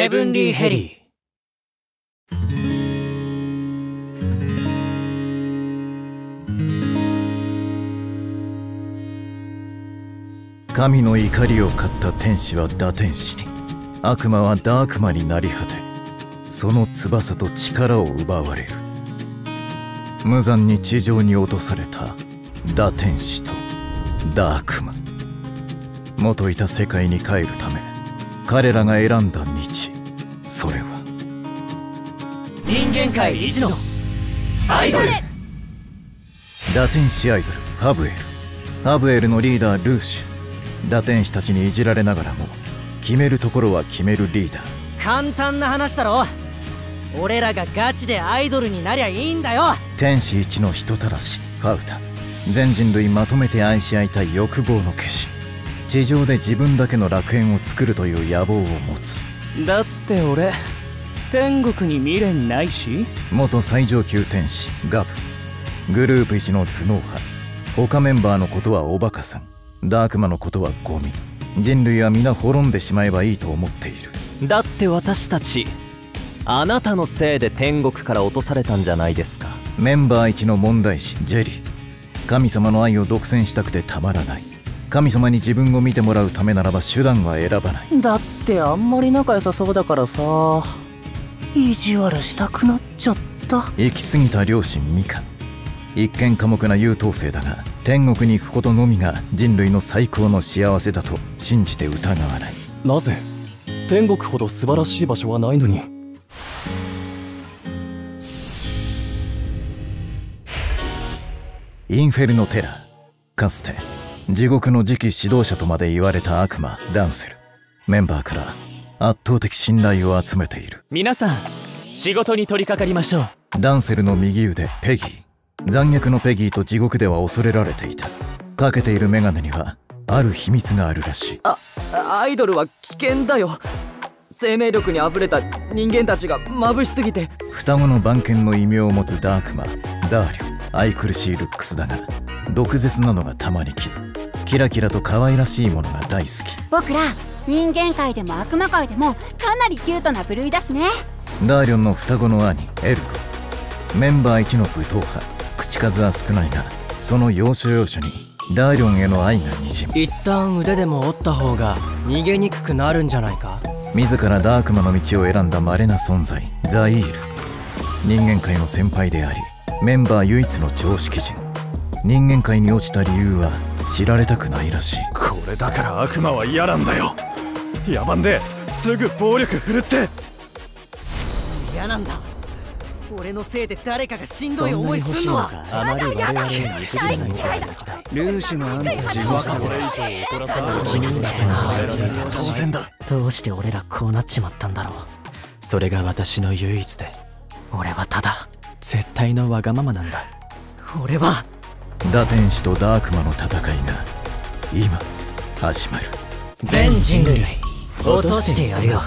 ヘブンリー・ヘリ神の怒りを買った天使は打天使。に悪魔はダークマになり果てその翼と力を奪われる。無残に地上に落とされた打天使とダークマ元いた世界に帰るため彼らが選んだ道。それは。人間界一のアイドル。打天使アイドルハブエル。ハブエルのリーダールーシュ。打天使たちにいじられながらも決めるところは決めるリーダー。簡単な話だろ。俺らがガチでアイドルになりゃいいんだよ。天使一の人たらしファウタ。全人類まとめて愛し合いたい欲望の化身。地上で自分だけの楽園を作るという野望を持つだって俺天国に未練ないし。元最上級天使ガブ。グループ一の頭脳派。他メンバーのことはおバカさん。ダークマのことはゴミ。人類は皆滅んでしまえばいいと思っている。だって私たちあなたのせいで天国から落とされたんじゃないですか。メンバー一の問題児ジェリー。神様の愛を独占したくてたまらない神様に自分を見てもらうためならば手段は選ばない。だってあんまり仲良さそうだからさ。意地悪したくなっちゃった。行き過ぎた両親ミカ一見寡黙な優等生だが天国に行くことのみが人類の最高の幸せだと信じて疑わない。なぜ？天国ほど素晴らしい場所はないのに。インフェルノテラーかつて地獄の次期指導者とまで言われた悪魔ダンセル。メンバーから圧倒的信頼を集めている。皆さん仕事に取り掛かりましょう。ダンセルの右腕ペギー。残虐のペギーと地獄では恐れられていた。かけているメガネにはある秘密があるらしい。あアイドルは危険だよ。生命力にあふれた人間たちが眩しすぎて。双子の番犬の異名を持つダークマダーリョ愛くるしいルックスだが毒舌なのがたまに傷キラキラと可愛らしいものが大好き。僕ら人間界でも悪魔界でもかなりキュートな部類だしね。ダーリョンの双子の兄エルゴメンバー一の武闘派。口数は少ないがその要所要所にダーリョンへの愛がにじむ。一旦腕でも折った方が逃げにくくなるんじゃないか？自らダークマの道を選んだ稀な存在。ザイール。人間界の先輩でありメンバー唯一の常識人。人間界に落ちた理由は知られたくないらしい。これだから悪魔は嫌なんだよ。野蛮ですぐ暴力振るって。嫌なんだ。俺のせいで誰かがしんどい思いすんのはあまり我々に肉じゃないルーシュがあんた自分これ以上怒らさない。気にしてな当然だ。どうして俺らこうなっちまったんだろう。それが私の唯一で。俺はただ。絶対のわがままなんだ。俺は打天使とダークマの戦いが今始まる。全人類落としてやるよ。